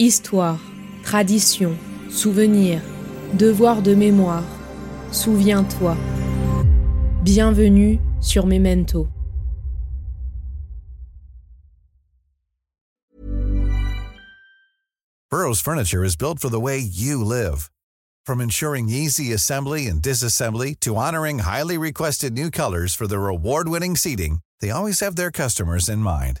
Histoire, tradition, souvenir, devoir de mémoire. Souviens-toi. Bienvenue sur Memento. Burroughs Furniture is built for the way you live. From ensuring easy assembly and disassembly to honoring highly requested new colors for their award-winning seating, they always have their customers in mind.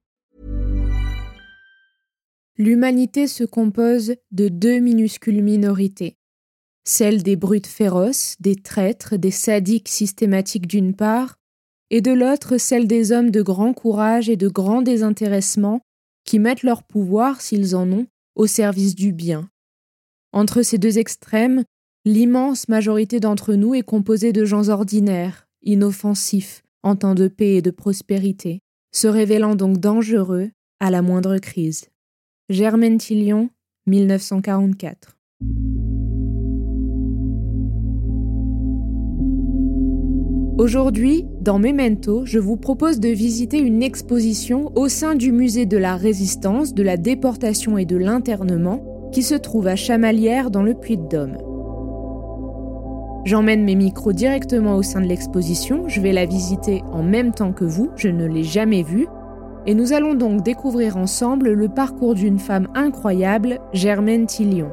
L'humanité se compose de deux minuscules minorités. Celle des brutes féroces, des traîtres, des sadiques systématiques d'une part, et de l'autre celle des hommes de grand courage et de grand désintéressement qui mettent leur pouvoir, s'ils en ont, au service du bien. Entre ces deux extrêmes, l'immense majorité d'entre nous est composée de gens ordinaires, inoffensifs, en temps de paix et de prospérité, se révélant donc dangereux à la moindre crise. Germaine Tillion, 1944. Aujourd'hui, dans Memento, je vous propose de visiter une exposition au sein du musée de la résistance, de la déportation et de l'internement qui se trouve à Chamalières dans le Puy-de-Dôme. J'emmène mes micros directement au sein de l'exposition, je vais la visiter en même temps que vous, je ne l'ai jamais vue, et nous allons donc découvrir ensemble le parcours d'une femme incroyable, Germaine Tillion.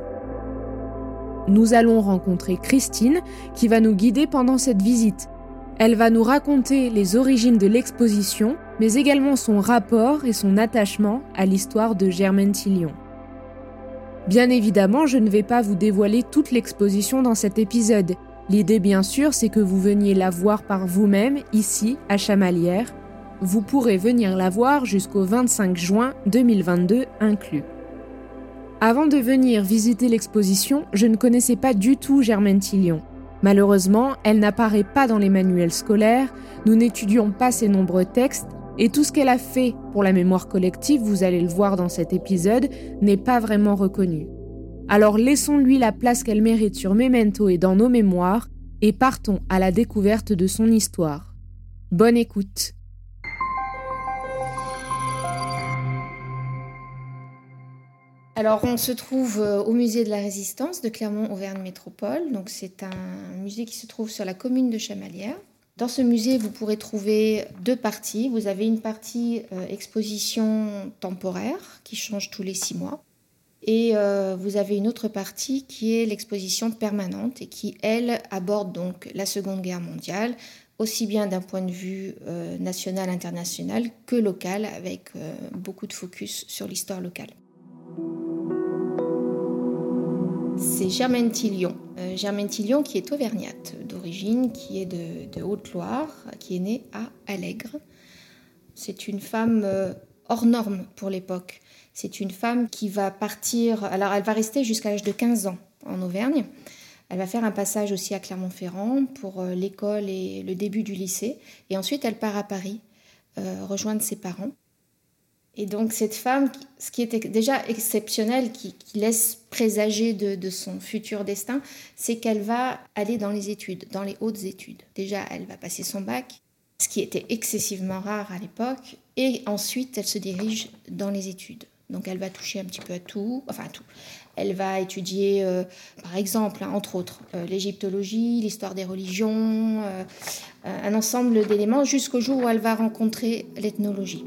Nous allons rencontrer Christine qui va nous guider pendant cette visite. Elle va nous raconter les origines de l'exposition, mais également son rapport et son attachement à l'histoire de Germaine Tillion. Bien évidemment, je ne vais pas vous dévoiler toute l'exposition dans cet épisode. L'idée, bien sûr, c'est que vous veniez la voir par vous-même, ici, à Chamalières. Vous pourrez venir la voir jusqu'au 25 juin 2022 inclus. Avant de venir visiter l'exposition, je ne connaissais pas du tout Germaine Tillion. Malheureusement, elle n'apparaît pas dans les manuels scolaires, nous n'étudions pas ses nombreux textes, et tout ce qu'elle a fait pour la mémoire collective, vous allez le voir dans cet épisode, n'est pas vraiment reconnu. Alors laissons-lui la place qu'elle mérite sur Memento et dans nos mémoires, et partons à la découverte de son histoire. Bonne écoute Alors, on se trouve euh, au musée de la Résistance de Clermont-Auvergne Métropole. Donc, c'est un musée qui se trouve sur la commune de Chamalières. Dans ce musée, vous pourrez trouver deux parties. Vous avez une partie euh, exposition temporaire qui change tous les six mois. Et euh, vous avez une autre partie qui est l'exposition permanente et qui, elle, aborde donc la Seconde Guerre mondiale, aussi bien d'un point de vue national, international que local, avec beaucoup de focus sur l'histoire locale. C'est Germaine Tillion. Euh, Germaine Tillion qui est auvergnate d'origine, qui est de, Haute-Loire, qui est née à Allègre. C'est une femme euh, hors norme pour l'époque. C'est une femme qui va partir, alors elle va rester jusqu'à l'âge de 15 ans en Auvergne. Elle va faire un passage aussi à Clermont-Ferrand pour euh, l'école et le début du lycée. Et ensuite, elle part à Paris rejoindre ses parents. Et donc cette femme, ce qui était déjà exceptionnel, qui, laisse présager de, son futur destin, c'est qu'elle va aller dans les études, dans les hautes études. Déjà, elle va passer son bac, ce qui était excessivement rare à l'époque, et ensuite elle se dirige dans les études. Donc elle va toucher un petit peu à tout, enfin à tout. Elle va étudier, euh, par exemple, hein, entre autres, euh, l'égyptologie, l'histoire des religions, euh, un ensemble d'éléments, jusqu'au jour où elle va rencontrer l'ethnologie.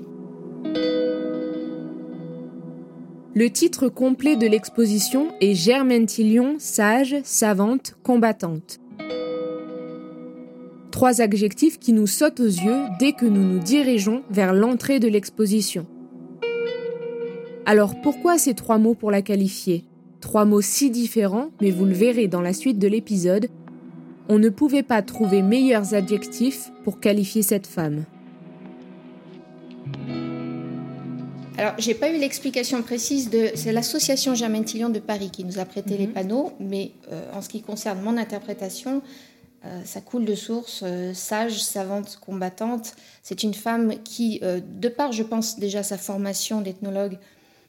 Le titre complet de l'exposition est Germaine Tillion, sage, savante, combattante. Trois adjectifs qui nous sautent aux yeux dès que nous nous dirigeons vers l'entrée de l'exposition. Alors pourquoi ces trois mots pour la qualifier? Trois mots si différents, mais vous le verrez dans la suite de l'épisode, on ne pouvait pas trouver meilleurs adjectifs pour qualifier cette femme. Alors, j'ai pas eu l'explication précise de. C'est l'association Germaine Tillon de Paris qui nous a prêté les mhm. panneaux, mais euh, en ce qui concerne mon interprétation, euh, ça coule de source, euh, sage, savante, combattante. C'est une femme qui, de part, je pense déjà sa formation d'ethnologue,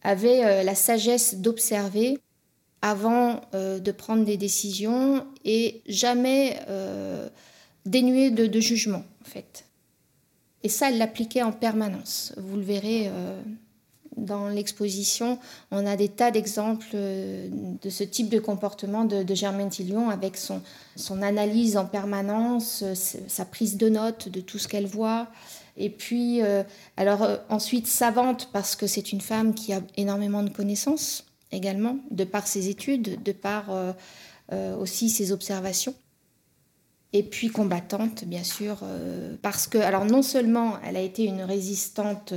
avait la sagesse d'observer avant de prendre des décisions et jamais dénuée de, de, jugement, en fait. Et ça, elle l'appliquait en permanence. Vous le verrez dans l'exposition, on a des tas d'exemples euh, de ce type de comportement de, Germaine Tillion avec son, analyse en permanence, euh, sa prise de notes de tout ce qu'elle voit. Et puis, euh, alors ensuite, savante parce que c'est une femme qui a énormément de connaissances également, de par ses études, de par aussi ses observations. Et puis combattante, bien sûr, parce que, alors non seulement elle a été une résistante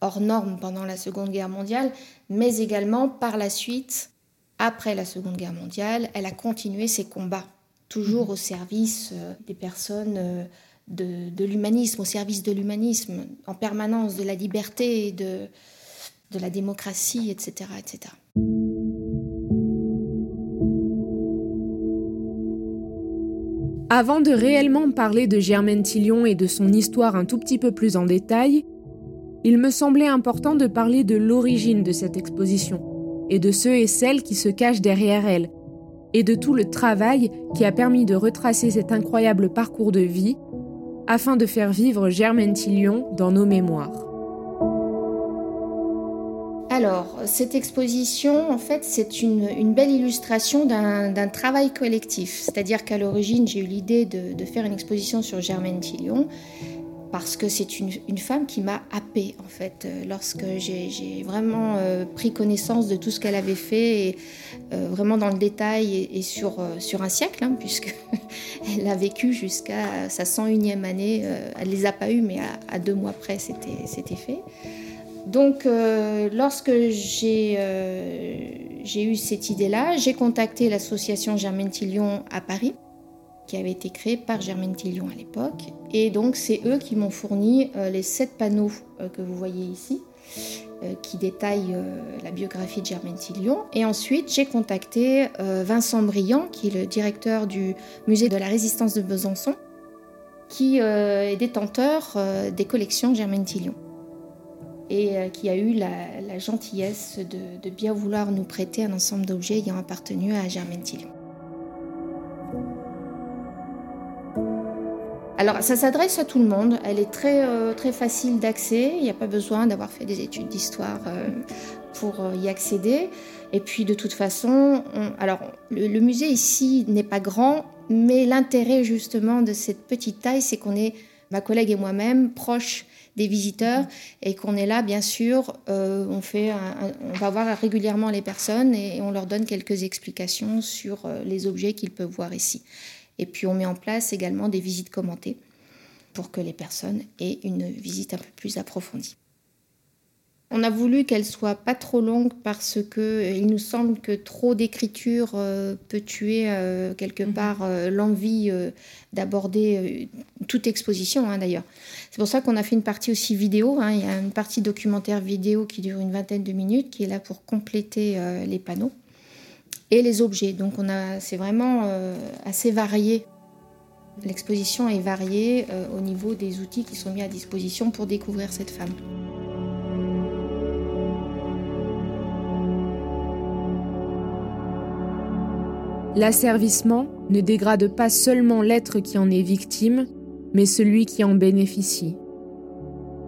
hors norme pendant la Seconde Guerre mondiale, mais également par la suite, après la Seconde Guerre mondiale, elle a continué ses combats, toujours au service euh, des personnes euh, de, l'humanisme, au service de l'humanisme, en permanence, de la liberté, de, de la démocratie, etc. etc. Avant de réellement parler de Germaine Tillion et de son histoire un tout petit peu plus en détail, il me semblait important de parler de l'origine de cette exposition, et de ceux et celles qui se cachent derrière elle, et de tout le travail qui a permis de retracer cet incroyable parcours de vie, afin de faire vivre Germaine Tillion dans nos mémoires. Alors, cette exposition, en fait, c'est une, belle illustration d'un travail collectif. C'est-à-dire qu'à l'origine, j'ai eu l'idée de, de, faire une exposition sur Germaine Tillion parce que c'est une, femme qui m'a happée en fait euh, lorsque j'ai vraiment euh, pris connaissance de tout ce qu'elle avait fait euh, vraiment dans le détail et, sur, un siècle hein, puisque a vécu jusqu'à sa 101e année elle les a pas eues mais à, deux mois près c'était fait. Donc lorsque j'ai eu cette idée là j'ai contacté l'association Germaine Tillion à Paris qui avait été créé par Germaine Tillion à l'époque. Et donc c'est eux qui m'ont fourni euh, les sept panneaux euh, que vous voyez ici, euh, qui détaillent la biographie de Germaine Tillion. Et ensuite j'ai contacté Vincent Briand, qui est le directeur du musée de la résistance de Besançon, qui est détenteur des collections Germaine Tillion et qui a eu la, gentillesse de, de, bien vouloir nous prêter un ensemble d'objets ayant appartenu à Germaine Tillion. Alors, ça s'adresse à tout le monde. Elle est très, euh, très facile d'accès. Il n'y a pas besoin d'avoir fait des études d'histoire euh, pour euh, y accéder. Et puis, de toute façon, alors, le, musée ici n'est pas grand, mais l'intérêt justement de cette petite taille, c'est qu'on est, ma collègue et moi-même, proches des visiteurs et qu'on est là, bien sûr, on, fait on va voir régulièrement les personnes et on leur donne quelques explications sur les objets qu'ils peuvent voir ici. Et puis on met en place également des visites commentées pour que les personnes aient une visite un peu plus approfondie. On a voulu qu'elle soit pas trop longue parce que euh, il nous semble que trop d'écriture euh, peut tuer euh, quelque mhm. part l'envie d'aborder toute exposition hein, d'ailleurs. C'est pour ça qu'on a fait une partie aussi vidéo. Hein. Il y a une partie documentaire vidéo qui dure une vingtaine de minutes qui est là pour compléter les panneaux et les objets. Donc c'est vraiment euh, assez varié. L'exposition est variée euh, au niveau des outils qui sont mis à disposition pour découvrir cette femme. L'asservissement ne dégrade pas seulement l'être qui en est victime, mais celui qui en bénéficie.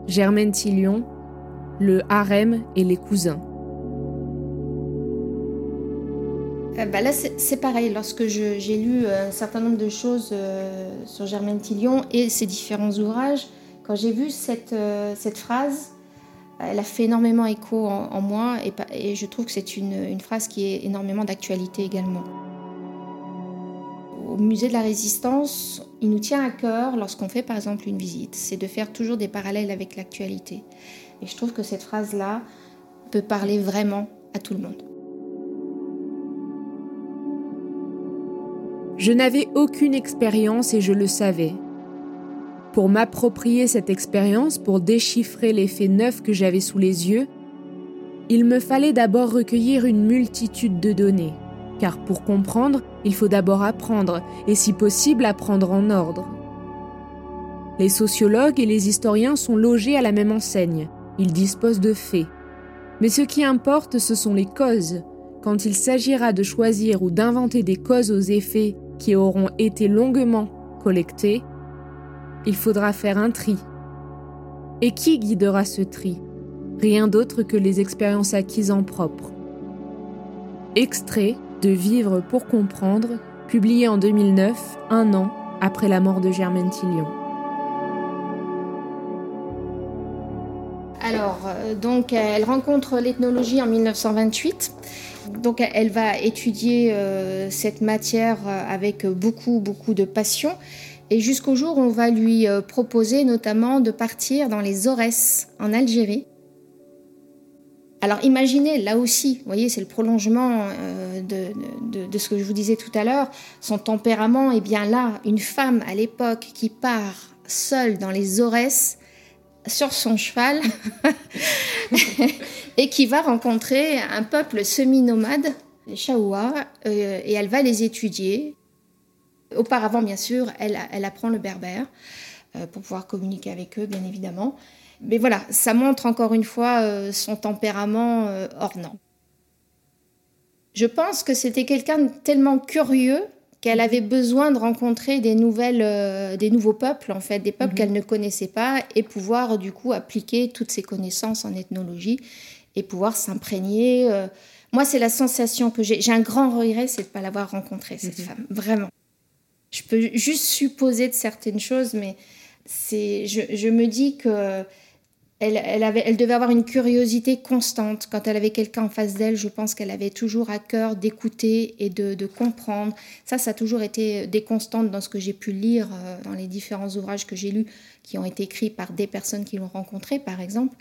Germaine Tillion, le harem et les cousins. Bah là, c'est pareil. Lorsque j'ai lu euh, un certain nombre de choses euh, sur Germaine Tillion et ses différents ouvrages, quand j'ai vu cette, phrase, elle a fait énormément écho en, moi et, je trouve que c'est une, phrase qui est énormément d'actualité également. au musée de la Résistance, il nous tient à cœur, lorsqu'on fait par exemple une visite, c'est de faire toujours des parallèles avec l'actualité. Et je trouve que cette phrase-là peut parler vraiment à tout le monde. Je n'avais aucune expérience et je le savais. Pour m'approprier cette expérience, pour déchiffrer les faits neufs que j'avais sous les yeux, il me fallait d'abord recueillir une multitude de données, car pour comprendre, il faut d'abord apprendre, et si possible apprendre en ordre. Les sociologues et les historiens sont logés à la même enseigne, ils disposent de faits. Mais ce qui importe, ce sont les causes. Quand il s'agira de choisir ou d'inventer des causes aux effets qui auront été longuement collectés, il faudra faire un tri. Et qui guidera ce tri? Rien d'autre que les expériences acquises en propre. Extrait de Vivre pour comprendre, publié en 2009, un an après la mort de Germaine Tillion. Alors, euh, donc, elle rencontre l'ethnologie en 1928. Donc, elle va étudier euh, cette matière euh, avec beaucoup, beaucoup de passion. Et jusqu'au jour où on va lui euh, proposer notamment de partir dans les Aurès en Algérie. Alors imaginez, là aussi, vous voyez, c'est le prolongement de, ce que je vous disais tout à l'heure, son tempérament est bien là. Une femme à l'époque qui part seule dans les Aurès sur son cheval et qui va rencontrer un peuple semi-nomade, les Chaouas, euh, et elle va les étudier. Auparavant, bien sûr, elle, apprend le berbère euh, pour pouvoir communiquer avec eux, bien évidemment. Mais voilà, ça montre encore une fois euh, son tempérament ornant. Je pense que c'était quelqu'un de tellement curieux qu'elle avait besoin de rencontrer des nouvelles, des nouveaux peuples en fait, des peuples mhm. qu'elle ne connaissait pas et pouvoir du coup appliquer toutes ses connaissances en ethnologie et pouvoir s'imprégner. Moi, c'est la sensation que j'ai. J'ai un grand regret, c'est de ne pas l'avoir rencontrée cette mhm. femme, vraiment. Je peux juste supposer de certaines choses, mais c'est, je, me dis que elle, avait, elle devait avoir une curiosité constante. Quand elle avait quelqu'un en face d'elle, je pense qu'elle avait toujours à cœur d'écouter et de, comprendre. Ça, ça a toujours été des constantes dans ce que j'ai pu lire euh, dans les différents ouvrages que j'ai lus, qui ont été écrits par des personnes qui l'ont rencontrée, par exemple,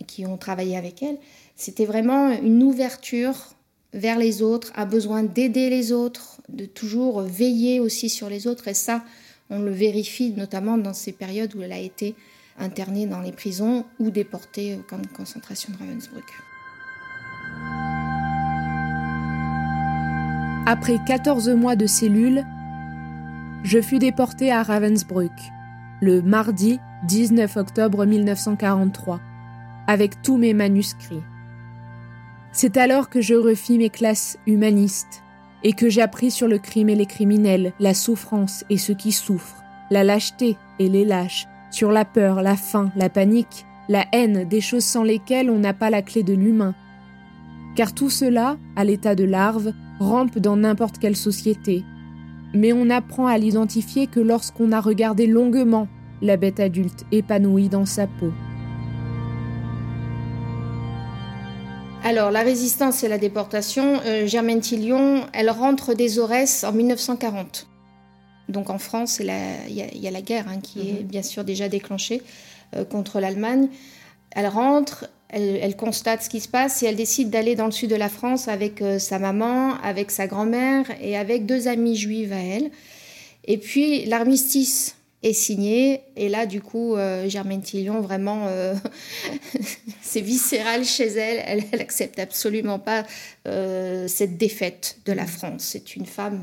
et qui ont travaillé avec elle. C'était vraiment une ouverture vers les autres, a besoin d'aider les autres, de toujours veiller aussi sur les autres. Et ça, on le vérifie notamment dans ces périodes où elle a été internée dans les prisons ou déportée au camp de concentration de Ravensbrück. Après 14 mois de cellule, je fus déportée à Ravensbrück le mardi 19 octobre 1943 avec tous mes manuscrits. C'est alors que je refis mes classes humanistes et que j'appris sur le crime et les criminels, la souffrance et ceux qui souffrent, la lâcheté et les lâches, sur la peur, la faim, la panique, la haine, des choses sans lesquelles on n'a pas la clé de l'humain. Car tout cela, à l'état de larve, rampe dans n'importe quelle société. Mais on apprend à l'identifier que lorsqu'on a regardé longuement la bête adulte épanouie dans sa peau. Alors, la résistance et la déportation, euh, Germaine Tillion, elle rentre des Aurès en 1940. Donc en France, il y, a la guerre hein, qui est mhm. bien sûr déjà déclenchée euh, contre l'Allemagne. Elle rentre, elle, constate ce qui se passe et elle décide d'aller dans le sud de la France avec euh, sa maman, avec sa grand-mère et avec deux amies juives à elle. Et puis l'armistice est signé. Et là, du coup, euh, Germaine Tillion, vraiment, c'est viscéral chez elle. Elle, elle accepte absolument pas cette défaite de la France. C'est une femme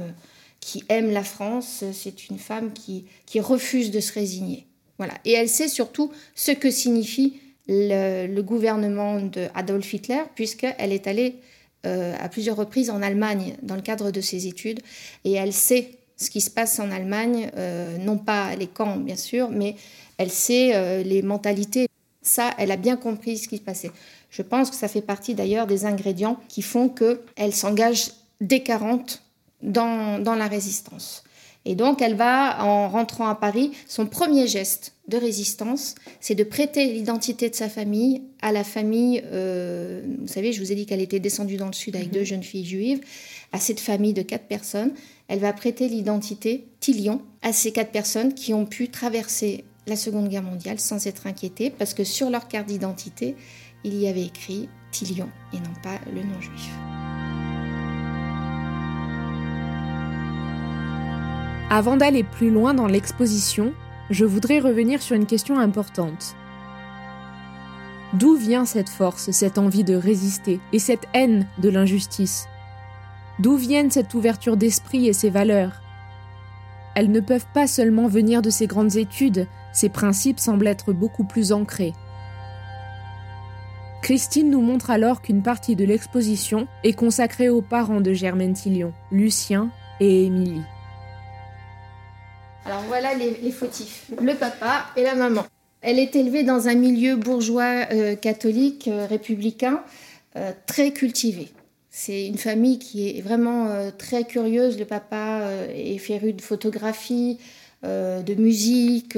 qui aime la France. C'est une femme qui, qui refuse de se résigner. Voilà. Et elle sait surtout ce que signifie le, gouvernement d'Adolf Hitler, puisqu'elle est allée à plusieurs reprises en Allemagne dans le cadre de ses études. Et elle sait ce qui se passe en Allemagne, euh, non pas les camps bien sûr, mais elle sait euh, les mentalités. Ça, elle a bien compris ce qui se passait. Je pense que ça fait partie d'ailleurs des ingrédients qui font qu'elle s'engage dès 40 dans, dans la résistance. Et donc, elle va, en rentrant à Paris, son premier geste de résistance, c'est de prêter l'identité de sa famille à la famille. Euh, vous savez, je vous ai dit qu'elle était descendue dans le sud avec mhm. deux jeunes filles juives. à cette famille de quatre personnes. Elle va prêter l'identité Tillion à ces quatre personnes qui ont pu traverser la Seconde Guerre mondiale sans être inquiétées parce que sur leur carte d'identité, il y avait écrit Tillion et non pas le nom juif. Avant d'aller plus loin dans l'exposition, je voudrais revenir sur une question importante. D'où vient cette force, cette envie de résister et cette haine de l'injustice? D'où viennent cette ouverture d'esprit et ces valeurs? Elles ne peuvent pas seulement venir de ces grandes études, ces principes semblent être beaucoup plus ancrés. Christine nous montre alors qu'une partie de l'exposition est consacrée aux parents de Germaine Tillion, Lucien et Émilie. Alors voilà les, fautifs, le papa et la maman. Elle est élevée dans un milieu bourgeois euh, catholique euh, républicain euh, très cultivé. C'est une famille qui est vraiment très curieuse. Le papa est féru de photographie, de musique.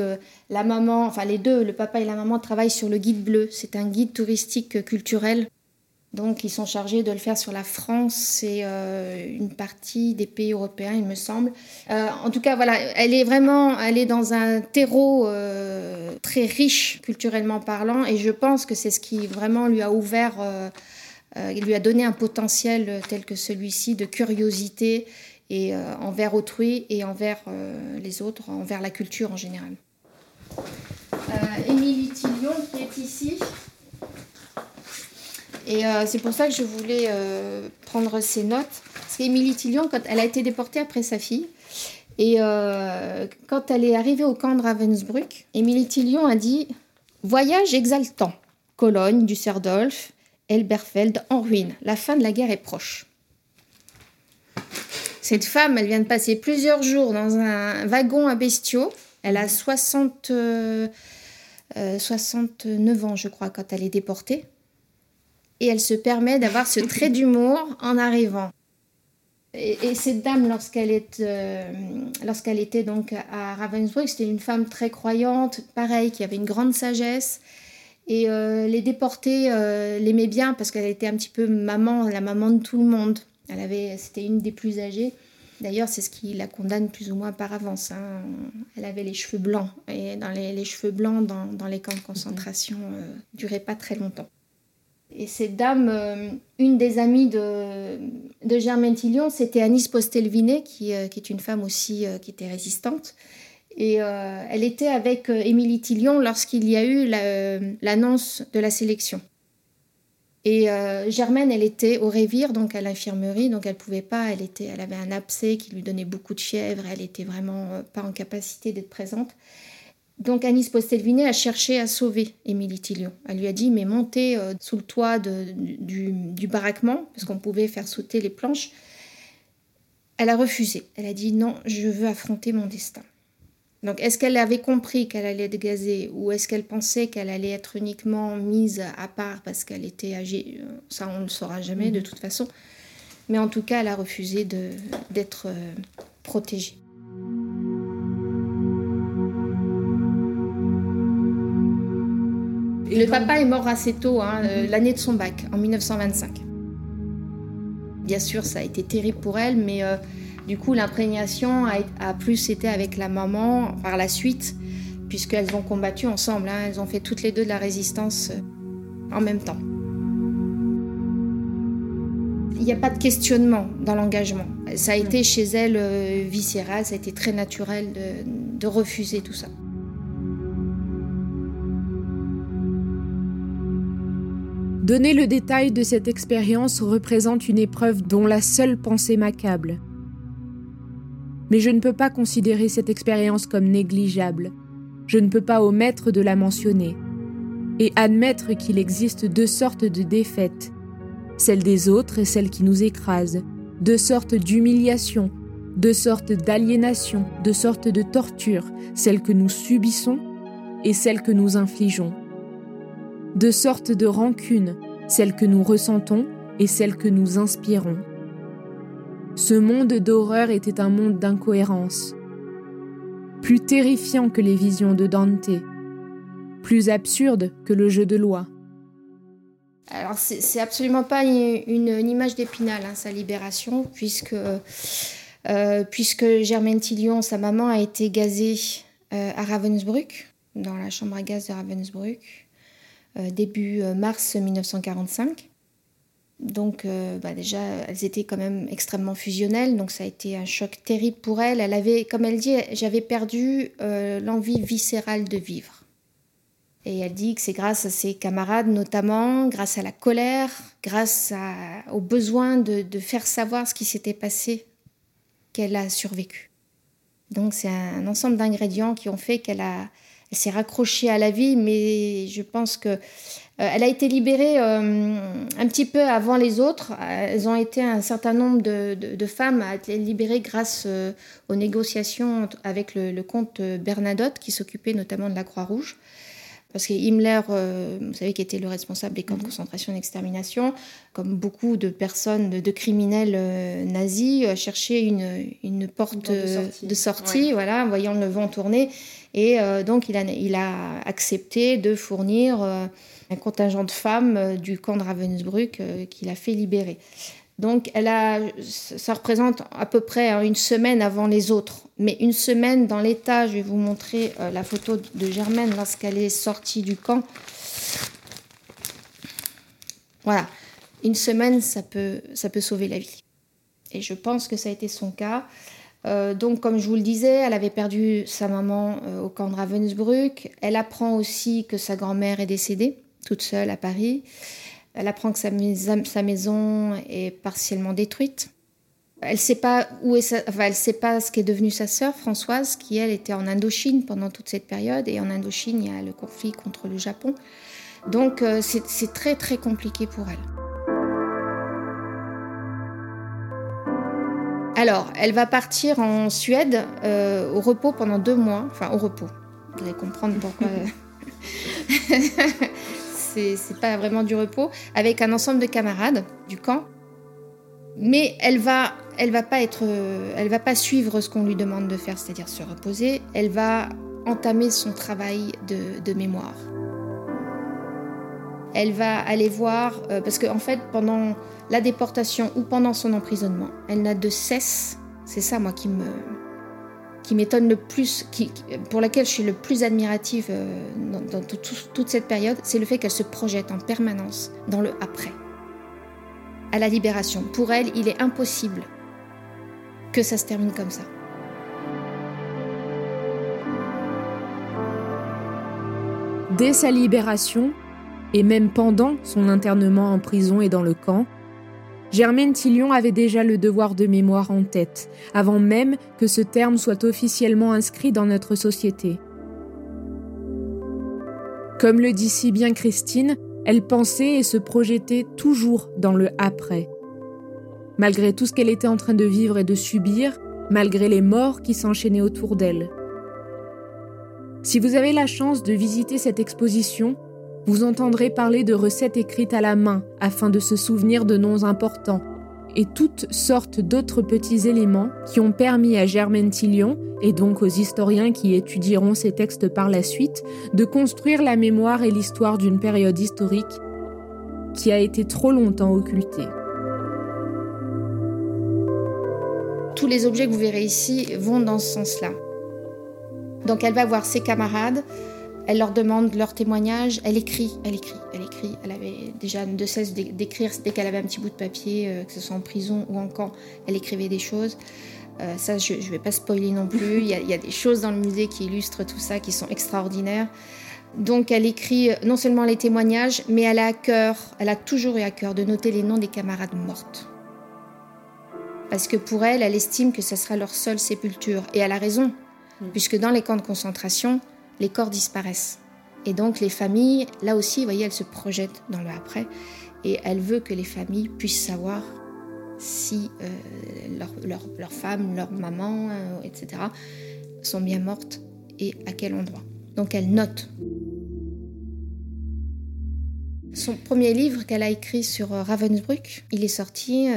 la maman, enfin les deux, le papa et la maman travaillent sur le guide bleu. C'est un guide touristique culturel donc ils sont chargés de le faire sur la France et euh, une partie des pays européens, il me semble. Euh, en tout cas, voilà, elle est vraiment, elle est dans un terreau euh, très riche culturellement parlant, et je pense que c'est ce qui vraiment lui a ouvert, lui a donné un potentiel tel que celui-ci de curiosité et envers autrui et envers les autres, envers la culture en général. Émilie Tillion qui est ici. Et euh, c'est pour ça que je voulais euh, prendre ces notes. Parce qu'Émilie Tillion, quand elle a été déportée après sa fille, et euh, quand elle est arrivée au camp de Ravensbrück, Émilie Tillion a dit Voyage exaltant. Cologne, Düsseldorf, Elberfeld en ruine. La fin de la guerre est proche. Cette femme, elle vient de passer plusieurs jours dans un wagon à bestiaux. Elle a 60, 69 ans, je crois, quand elle est déportée et elle se permet d'avoir ce trait d'humour en arrivant. Et, cette dame, lorsqu'elle euh, lorsqu'elle était donc à Ravensbrück, c'était une femme très croyante, pareil, qui avait une grande sagesse. Et euh, les déportés euh, l'aimaient bien parce qu'elle était un petit peu maman, la maman de tout le monde. Elle avait, c'était une des plus âgées. D'ailleurs, c'est ce qui la condamne plus ou moins par avance. Hein. Elle avait les cheveux blancs. Et dans les, cheveux blancs dans, dans, les camps de concentration ne duraient pas très longtemps. Et cette dame, euh, une des amies de, Germaine Tillion, c'était Anis Postelvinet, qui, euh, qui, est une femme aussi euh, qui était résistante. Et elle était avec Émilie Tillion lorsqu'il y a eu l'annonce de la sélection. Et Germaine, elle était au Révire, donc à l'infirmerie, donc elle pouvait pas, elle, était, elle avait un abcès qui lui donnait beaucoup de fièvre, elle était vraiment pas en capacité d'être présente. Donc Anis Postelvinet a cherché à sauver Émilie Tillion. Elle lui a dit mais montez euh, sous le toit du, baraquement parce qu'on pouvait faire sauter les planches. Elle a refusé. Elle a dit non, je veux affronter mon destin. Donc est-ce qu'elle avait compris qu'elle allait être gazée ou est-ce qu'elle pensait qu'elle allait être uniquement mise à part parce qu'elle était âgée? Ça on ne le saura jamais de mhm. toute façon. Mais en tout cas, elle a refusé d'être euh, protégée. Le papa est mort assez tôt, hein, euh, l'année de son bac, en 1925. Bien sûr, ça a été terrible pour elle, mais euh, du coup, l'imprégnation a, plus été avec la maman par la suite, puisqu'elles ont combattu ensemble. Hein. elles ont fait toutes les deux de la résistance euh, en même temps. Il n'y a pas de questionnement dans l'engagement. Ça a été chez elle viscéral, ça a été très naturel de refuser tout ça. Donner le détail de cette expérience représente une épreuve dont la seule pensée m'accable. Mais je ne peux pas considérer cette expérience comme négligeable. Je ne peux pas omettre de la mentionner. Et admettre qu'il existe deux sortes de défaites, celle des autres et celle qui nous écrase, deux sortes d'humiliation, deux sortes d'aliénation, deux sortes de torture, celle que nous subissons et celle que nous infligeons deux sortes de rancune, celle que nous ressentons et celle que nous inspirons. Ce monde d'horreur était un monde d'incohérence, plus terrifiant que les visions de Dante, plus absurde que le jeu de loi. Alors, c'est absolument pas une, image d'épinal, hein, sa libération, puisque, euh, puisque Germaine Tillion, sa maman, a été gazée euh, à Ravensbrück, dans la chambre à gaz de Ravensbrück, début mars 1945. Donc, bah, déjà, elles étaient quand même extrêmement fusionnelles, donc ça a été un choc terrible pour elle. Elle avait, comme elle dit, j'avais perdu l'envie viscérale de vivre. Et elle dit que c'est grâce à ses camarades notamment, grâce à la colère, grâce au besoin de, faire savoir ce qui s'était passé, qu'elle a survécu. Donc c'est un, ensemble d'ingrédients qui ont fait qu'elle a, s'est raccrochée à la vie, mais je pense que euh, elle a été libérée euh, un petit peu avant les autres. Elles ont été un certain nombre de, femmes à être libérées grâce euh, aux négociations avec le comte Bernadotte, qui s'occupait notamment de la Croix-Rouge. Parce que Himmler, euh, vous savez, qui était le responsable des camps de mhm. concentration et d'extermination, comme beaucoup de personnes, de, criminels euh, nazis, euh, cherchait une, une, porte, de sortie, voilà, voyant le vent tourner. Et donc, il a, il a accepté de fournir un contingent de femmes du camp de Ravensbrück qu'il a fait libérer. Donc, elle a, ça représente à peu près hein, une semaine avant les autres. Mais une semaine dans l'état, je vais vous montrer euh, la photo de Germaine lorsqu'elle est sortie du camp. Voilà, une semaine, ça peut, ça peut sauver la vie. Et je pense que ça a été son cas. Euh, donc, comme je vous le disais, elle avait perdu sa maman euh, au camp de Ravensbrück. Elle apprend aussi que sa grand-mère est décédée, toute seule à Paris. Elle apprend que sa, maison est partiellement détruite. Elle sait pas elle sait pas ce qu'est devenu sa sœur Françoise, qui elle était en Indochine pendant toute cette période. Et en Indochine, il y a le conflit contre le Japon. Donc euh, c'est très très compliqué pour elle. Alors, elle va partir en Suède euh, au repos pendant deux mois, enfin au repos. Vous allez comprendre pourquoi. c'est pas vraiment du repos, avec un ensemble de camarades du camp. Mais elle va, elle va pas être, elle va pas suivre ce qu'on lui demande de faire, c'est-à-dire se reposer. Elle va entamer son travail de, mémoire. Elle va aller voir, euh, parce qu'en en fait, pendant la déportation ou pendant son emprisonnement, elle n'a de cesse, c'est ça moi qui me, qui m'étonne le plus, pour laquelle je suis le plus admirative euh, dans, toute cette période, c'est le fait qu'elle se projette en permanence dans le après. À la libération. Pour elle, il est impossible que ça se termine comme ça. Dès sa libération, et même pendant son internement en prison et dans le camp, Germaine Tillion avait déjà le devoir de mémoire en tête, avant même que ce terme soit officiellement inscrit dans notre société. Comme le dit si bien Christine, elle pensait et se projetait toujours dans le après. Malgré tout ce qu'elle était en train de vivre et de subir, malgré les morts qui s'enchaînaient autour d'elle. Si vous avez la chance de visiter cette exposition, vous entendrez parler de recettes écrites à la main afin de se souvenir de noms importants et toutes sortes d'autres petits éléments qui ont permis à Germaine Tillion, et donc aux historiens qui étudieront ces textes par la suite, de construire la mémoire et l'histoire d'une période historique qui a été trop longtemps occultée. Tous les objets que vous verrez ici vont dans ce sens-là. Donc elle va voir ses camarades, elle leur demande leur témoignage, elle écrit, elle écrit, elle écrit. Elle avait déjà de cesse d'écrire dès qu'elle avait un petit bout de papier, euh, que ce soit en prison ou en camp, elle écrivait des choses. Euh, ça, je ne vais pas spoiler non plus. Il y, a, il y, a, des choses dans le musée qui illustrent tout ça, qui sont extraordinaires. Donc, elle écrit euh, non seulement les témoignages, mais elle a à cœur, elle a toujours eu à cœur de noter les noms des camarades mortes. Parce que pour elle, elle estime que ce sera leur seule sépulture. Et elle a raison, puisque dans les camps de concentration, les corps disparaissent. Et donc les familles, là aussi, vous voyez, elles se projettent dans le après. Et elle veut que les familles puissent savoir si euh, leurs leur, femmes, leurs mamans, euh, etc., sont bien mortes et à quel endroit. Donc elle note. Son premier livre qu'elle a écrit sur euh, Ravensbrück, il est sorti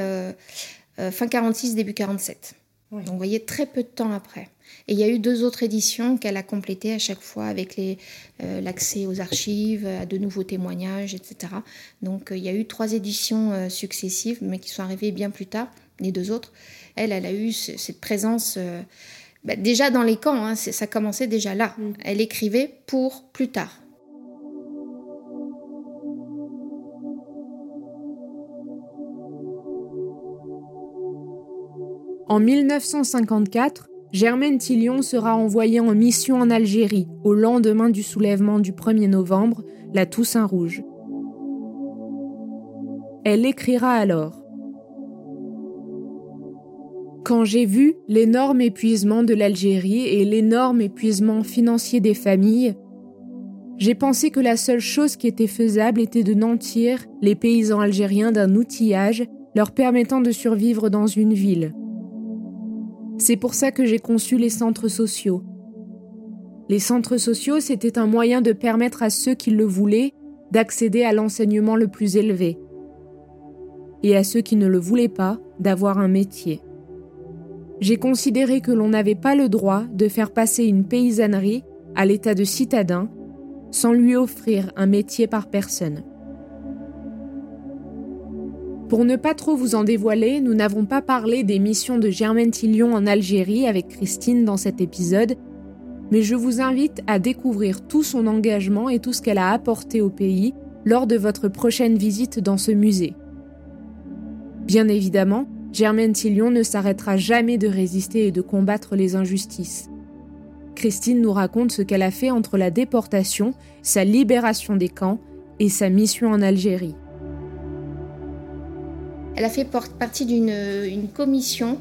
fin 46, début 47. Donc vous voyez, très peu de temps après. Et il y a eu deux autres éditions qu'elle a complétées à chaque fois avec l'accès aux archives, à de nouveaux témoignages, etc. Donc il y a eu trois éditions successives, mais qui sont arrivées bien plus tard, les deux autres. Elle, elle a eu cette présence bah, déjà dans les camps, hein, ça commençait déjà là. Mm. Elle écrivait pour plus tard. En 1954, Germaine Tillion sera envoyée en mission en Algérie au lendemain du soulèvement du 1er novembre, la Toussaint Rouge. Elle écrira alors quand j'ai vu l'énorme épuisement de l'Algérie et l'énorme épuisement financier des familles, j'ai pensé que la seule chose qui était faisable était de nantir les paysans algériens d'un outillage leur permettant de survivre dans une ville. C'est pour ça que j'ai conçu les centres sociaux. Les centres sociaux, c'était un moyen de permettre à ceux qui le voulaient d'accéder à l'enseignement le plus élevé, et à ceux qui ne le voulaient pas d'avoir un métier j'ai considéré que l'on n'avait pas le droit de faire passer une paysannerie à l'état de citadin sans lui offrir un métier par personne. Pour ne pas trop vous en dévoiler, nous n'avons pas parlé des missions de Germaine Tillion en Algérie avec Christine dans cet épisode, mais je vous invite à découvrir tout son engagement et tout ce qu'elle a apporté au pays lors de votre prochaine visite dans ce musée. Bien évidemment, Germaine Tillion ne s'arrêtera jamais de résister et de combattre les injustices. Christine nous raconte ce qu'elle a fait entre la déportation, sa libération des camps et sa mission en Algérie. Elle a fait partie d'une commission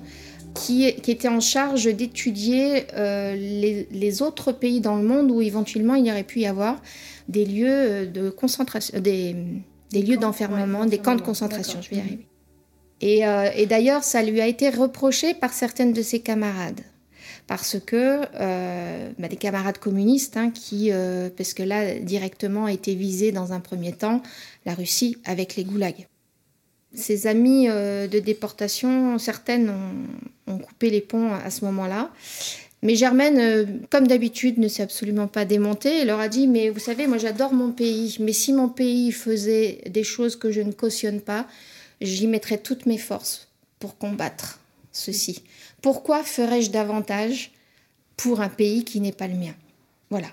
qui, était en charge d'étudier euh, les, autres pays dans le monde où éventuellement il y aurait pu y avoir des lieux de concentration, des, lieux d'enfermement, des camps de concentration. Je vais y arriver. Euh, et, d'ailleurs, ça lui a été reproché par certaines de ses camarades. Parce que euh, bah, des camarades communistes, hein, qui, euh, parce que là, directement a été visé dans un premier temps la Russie avec les goulags. Ses amis de déportation, certaines ont, ont, coupé les ponts à ce moment-là. Mais Germaine, comme d'habitude, ne s'est absolument pas démontée. Elle leur a dit Mais vous savez, moi j'adore mon pays, mais si mon pays faisait des choses que je ne cautionne pas, j'y mettrai toutes mes forces pour combattre ceci. Pourquoi ferais-je davantage pour un pays qui n'est pas le mien? Voilà.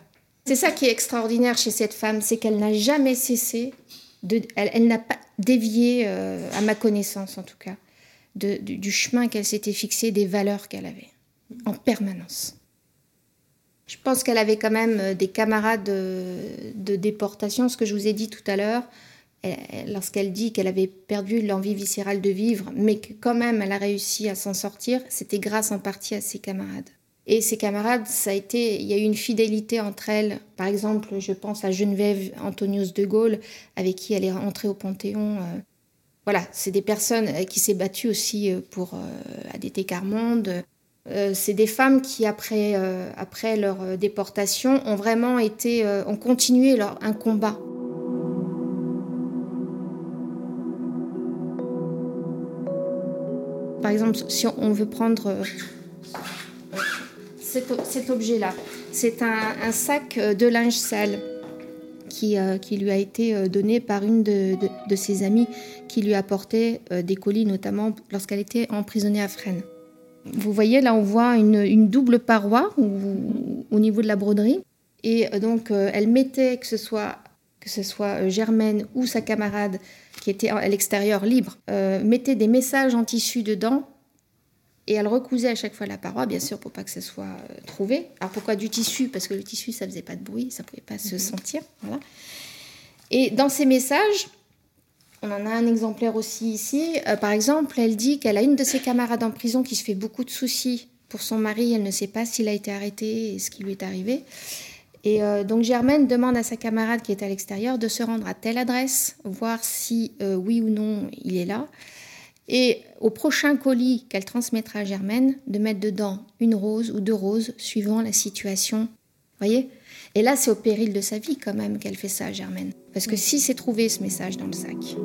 C'est ça qui est extraordinaire chez cette femme, c'est qu'elle n'a jamais cessé, de, elle, n'a pas dévié, euh, à ma connaissance en tout cas, du, chemin qu'elle s'était fixé, des valeurs qu'elle avait, en permanence. Je pense qu'elle avait quand même euh, des camarades de déportation, ce que je vous ai dit tout à l'heure, lorsqu'elle dit qu'elle avait perdu l'envie viscérale de vivre, mais que quand même elle a réussi à s'en sortir, c'était grâce en partie à ses camarades. Et ses camarades, ça a été, il y a eu une fidélité entre elles. Par exemple, je pense à Geneviève Antonius de Gaulle, avec qui elle est rentrée au Panthéon. Euh. Voilà, c'est des personnes euh, qui s'est battues aussi euh, pour ADT Carmonde. c'est des femmes qui, après, après leur déportation, ont vraiment été, ont continué leur, un combat Par exemple, si on veut prendre euh, cet, objet-là, c'est un, sac de linge sale qui, euh, lui a été euh, donné par une de, ses amies qui lui apportait des colis, notamment lorsqu'elle était emprisonnée à Fresnes. Vous voyez, là, on voit une, double paroi au niveau de la broderie. Et donc, elle mettait, que ce soit, que ce soit Germaine ou sa camarade, qui était à l'extérieur libre, euh, mettait des messages en tissu dedans et elle recousait à chaque fois la paroi, bien sûr, pour pas que ça soit euh, trouvé. Alors pourquoi du tissu? Parce que le tissu, ça faisait pas de bruit, ça pouvait pas se mhm. sentir. Voilà. Et dans ces messages, on en a un exemplaire aussi ici. Euh, par exemple, elle dit qu'elle a une de ses camarades en prison qui se fait beaucoup de soucis pour son mari. Elle ne sait pas s'il a été arrêté et ce qui lui est arrivé. Et euh, donc Germaine demande à sa camarade qui est à l'extérieur de se rendre à telle adresse, voir si euh, oui ou non il est là. Et au prochain colis qu'elle transmettra à Germaine, de mettre dedans une rose ou deux roses, suivant la situation. Voyez? Et là, c'est au péril de sa vie quand même qu'elle fait ça à Germaine. Parce que si c'est trouvé ce message dans le sac.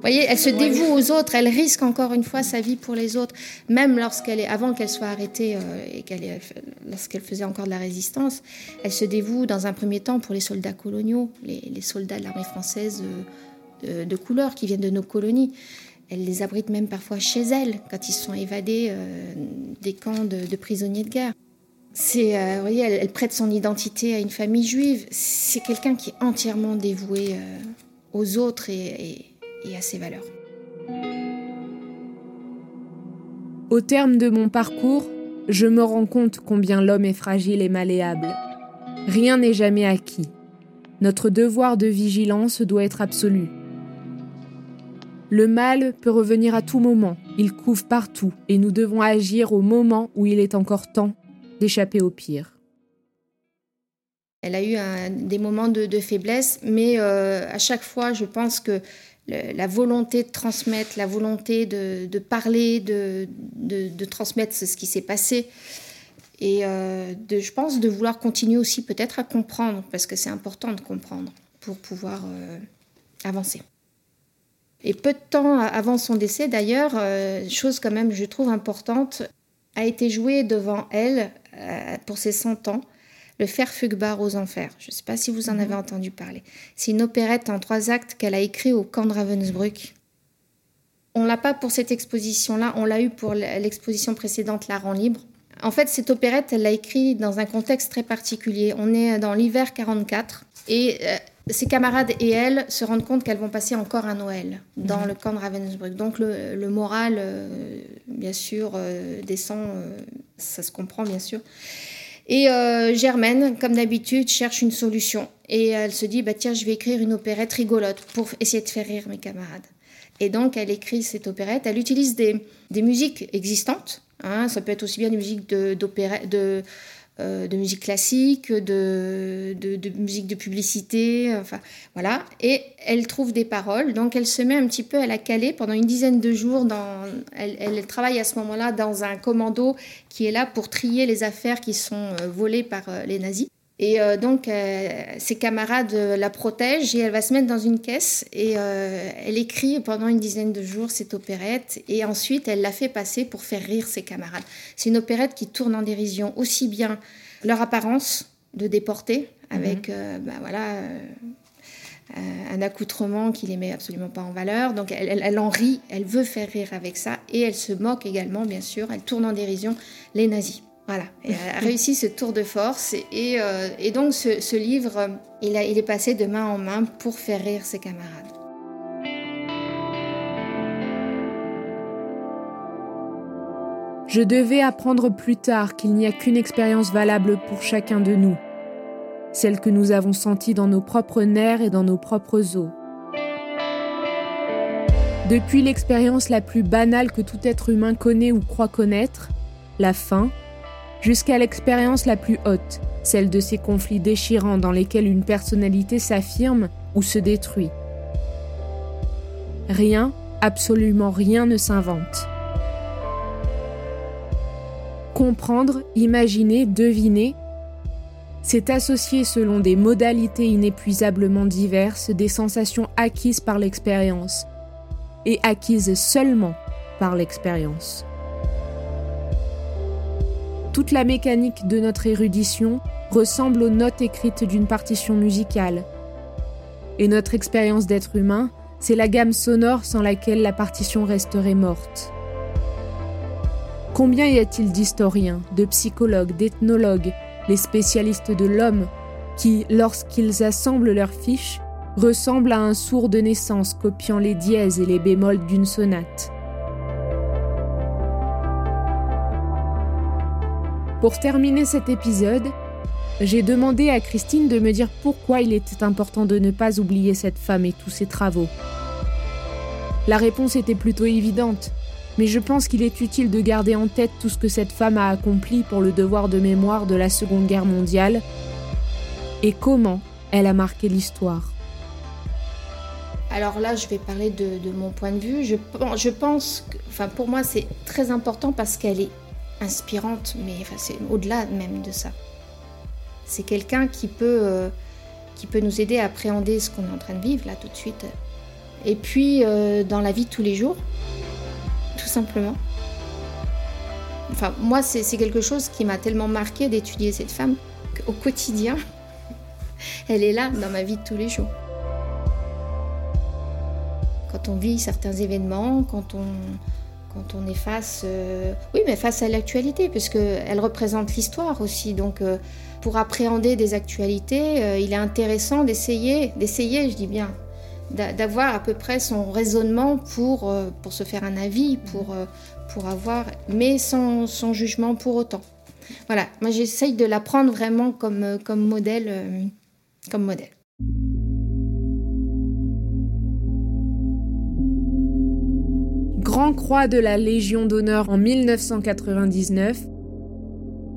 Voyez, elle se dévoue aux autres, elle risque encore une fois sa vie pour les autres, même lorsqu'elle est, avant qu'elle soit arrêtée euh, et qu'elle lorsqu'elle faisait encore de la résistance, elle se dévoue dans un premier temps pour les soldats coloniaux, les, soldats de l'armée française euh, de, couleur qui viennent de nos colonies. Elle les abrite même parfois chez elle quand ils sont évadés euh, des camps de, prisonniers de guerre. C'est, vous voyez, elle, prête son identité à une famille juive. C'est quelqu'un qui est entièrement dévoué aux autres et à ses valeurs. Au terme de mon parcours, je me rends compte combien l'homme est fragile et malléable. Rien n'est jamais acquis. Notre devoir de vigilance doit être absolu. Le mal peut revenir à tout moment, il couve partout, et nous devons agir au moment où il est encore temps d'échapper au pire. Elle a eu des moments de, faiblesse, mais euh, à chaque fois, je pense que la volonté de transmettre, la volonté de, parler, de, transmettre ce qui s'est passé. Et euh, je pense de vouloir continuer aussi peut-être à comprendre, parce que c'est important de comprendre pour pouvoir euh, avancer. Et peu de temps avant son décès, d'ailleurs, euh, chose quand même je trouve importante, a été jouée devant elle pour ses 100 ans le Fer Fugbar aux Enfers. Je ne sais pas si vous en mhm. avez entendu parler. C'est une opérette en trois actes qu'elle a écrit au camp de Ravensbrück. On l'a pas pour cette exposition-là, on l'a eu pour l'exposition précédente, La Rend libre. En fait, cette opérette, elle l'a écrite dans un contexte très particulier. On est dans l'hiver 44 et euh, ses camarades et elle se rendent compte qu'elles vont passer encore un Noël dans mhm. le camp de Ravensbrück. Donc le, moral, euh, bien sûr, euh, descend, ça se comprend bien sûr. Et euh, Germaine, comme d'habitude, cherche une solution. Et elle se dit, bah, tiens, je vais écrire une opérette rigolote pour essayer de faire rire mes camarades. Et donc, elle écrit cette opérette. Elle utilise des, musiques existantes. Hein. ça peut être aussi bien des musiques de, de, euh, de musique classique, de, de, musique de publicité, enfin voilà. Et elle trouve des paroles, donc elle se met un petit peu à la caler pendant une dizaine de jours. Dans, elle, travaille à ce moment-là dans un commando qui est là pour trier les affaires qui sont euh, volées par euh, les nazis. Et donc, ses camarades la protègent et elle va se mettre dans une caisse et elle écrit pendant une dizaine de jours cette opérette et ensuite elle la fait passer pour faire rire ses camarades. C'est une opérette qui tourne en dérision aussi bien leur apparence de déportés avec mhm. euh, bah, voilà, euh, euh, un accoutrement qui les met absolument pas en valeur. Donc elle, en rit, elle veut faire rire avec ça et elle se moque également, bien sûr, elle tourne en dérision les nazis. Voilà, elle a réussi ce tour de force et, donc ce, livre, il, a, il est passé de main en main pour faire rire ses camarades. Je devais apprendre plus tard qu'il n'y a qu'une expérience valable pour chacun de nous, celle que nous avons sentie dans nos propres nerfs et dans nos propres os. Depuis l'expérience la plus banale que tout être humain connaît ou croit connaître, la faim, jusqu'à l'expérience la plus haute, celle de ces conflits déchirants dans lesquels une personnalité s'affirme ou se détruit. Rien, absolument rien ne s'invente comprendre, imaginer, deviner, c'est associer selon des modalités inépuisablement diverses des sensations acquises par l'expérience, et acquises seulement par l'expérience. Toute la mécanique de notre érudition ressemble aux notes écrites d'une partition musicale. Et notre expérience d'être humain, c'est la gamme sonore sans laquelle la partition resterait morte. Combien y a-t-il d'historiens, de psychologues, d'ethnologues, les spécialistes de l'homme, qui, lorsqu'ils assemblent leurs fiches, ressemblent à un sourd de naissance copiant les dièses et les bémols d'une sonate? Pour terminer cet épisode, j'ai demandé à Christine de me dire pourquoi il était important de ne pas oublier cette femme et tous ses travaux. La réponse était plutôt évidente mais je pense qu'il est utile de garder en tête tout ce que cette femme a accompli pour le devoir de mémoire de la Seconde Guerre mondiale et comment elle a marqué l'histoire. Alors là, je vais parler de, mon point de vue. Je, pense, enfin pour moi, c'est très important parce qu'elle est inspirante, mais c'est au-delà même de ça. C'est quelqu'un qui peut, euh, qui peut nous aider à appréhender ce qu'on est en train de vivre là tout de suite Et puis euh, dans la vie de tous les jours, tout simplement. Enfin, moi, c'est quelque chose qui m'a tellement marqué d'étudier cette femme qu'au quotidien, elle est là dans ma vie de tous les jours. Quand on vit certains événements, quand on, quand on est face, euh, oui, mais face à l'actualité, puisqu'elle représente l'histoire aussi. Donc, euh, pour appréhender des actualités, euh, il est intéressant d'essayer, d'essayer, je dis bien, d'avoir à peu près son raisonnement pour, pour se faire un avis, pour, pour avoir, mais sans, sans jugement pour autant. Voilà, moi j'essaye de la prendre vraiment comme, comme modèle. comme modèle. Grand Croix de la Légion d'honneur en 1999,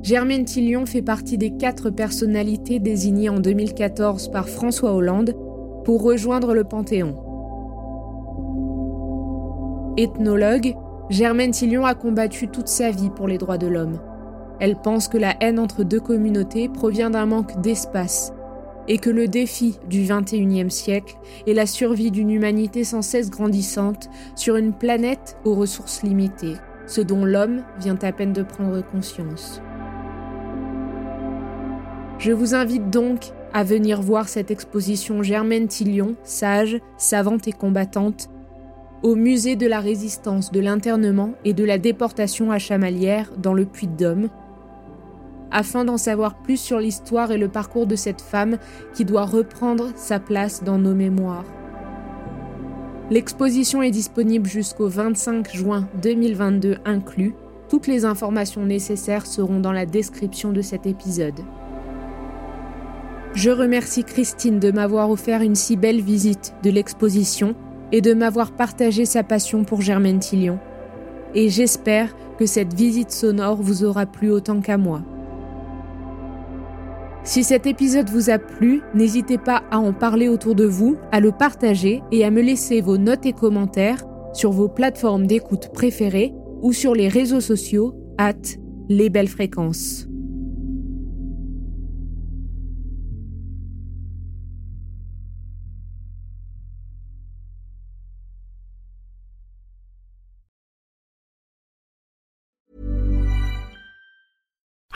Germaine Tillion fait partie des quatre personnalités désignées en 2014 par François Hollande pour rejoindre le Panthéon. Ethnologue, Germaine Tillion a combattu toute sa vie pour les droits de l'homme. Elle pense que la haine entre deux communautés provient d'un manque d'espace et que le défi du XXIe siècle est la survie d'une humanité sans cesse grandissante sur une planète aux ressources limitées, ce dont l'homme vient à peine de prendre conscience. Je vous invite donc à venir voir cette exposition Germaine Tillion, sage, savante et combattante, au musée de la résistance, de l'internement et de la déportation à Chamalières dans le Puy-de-Dôme, afin d'en savoir plus sur l'histoire et le parcours de cette femme qui doit reprendre sa place dans nos mémoires. L'exposition est disponible jusqu'au 25 juin 2022 inclus. Toutes les informations nécessaires seront dans la description de cet épisode. Je remercie Christine de m'avoir offert une si belle visite de l'exposition et de m'avoir partagé sa passion pour Germaine Tillion. Et j'espère que cette visite sonore vous aura plu autant qu'à moi. Si cet épisode vous a plu, n'hésitez pas à en parler autour de vous, à le partager et à me laisser vos notes et commentaires sur vos plateformes d'écoute préférées ou sur les réseaux sociaux at les belles fréquences.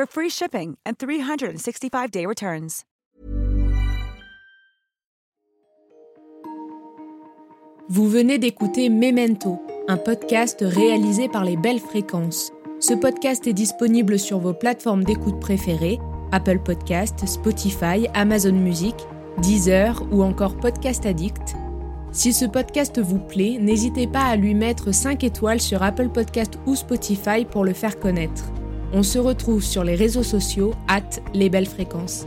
for free shipping and 365-day returns. Vous venez d'écouter Memento, un podcast réalisé par les Belles Fréquences. Ce podcast est disponible sur vos plateformes d'écoute préférées Apple Podcast, Spotify, Amazon Music, Deezer ou encore Podcast Addict. Si ce podcast vous plaît, n'hésitez pas à lui mettre 5 étoiles sur Apple Podcast ou Spotify pour le faire connaître. On se retrouve sur les réseaux sociaux, at les belles fréquences.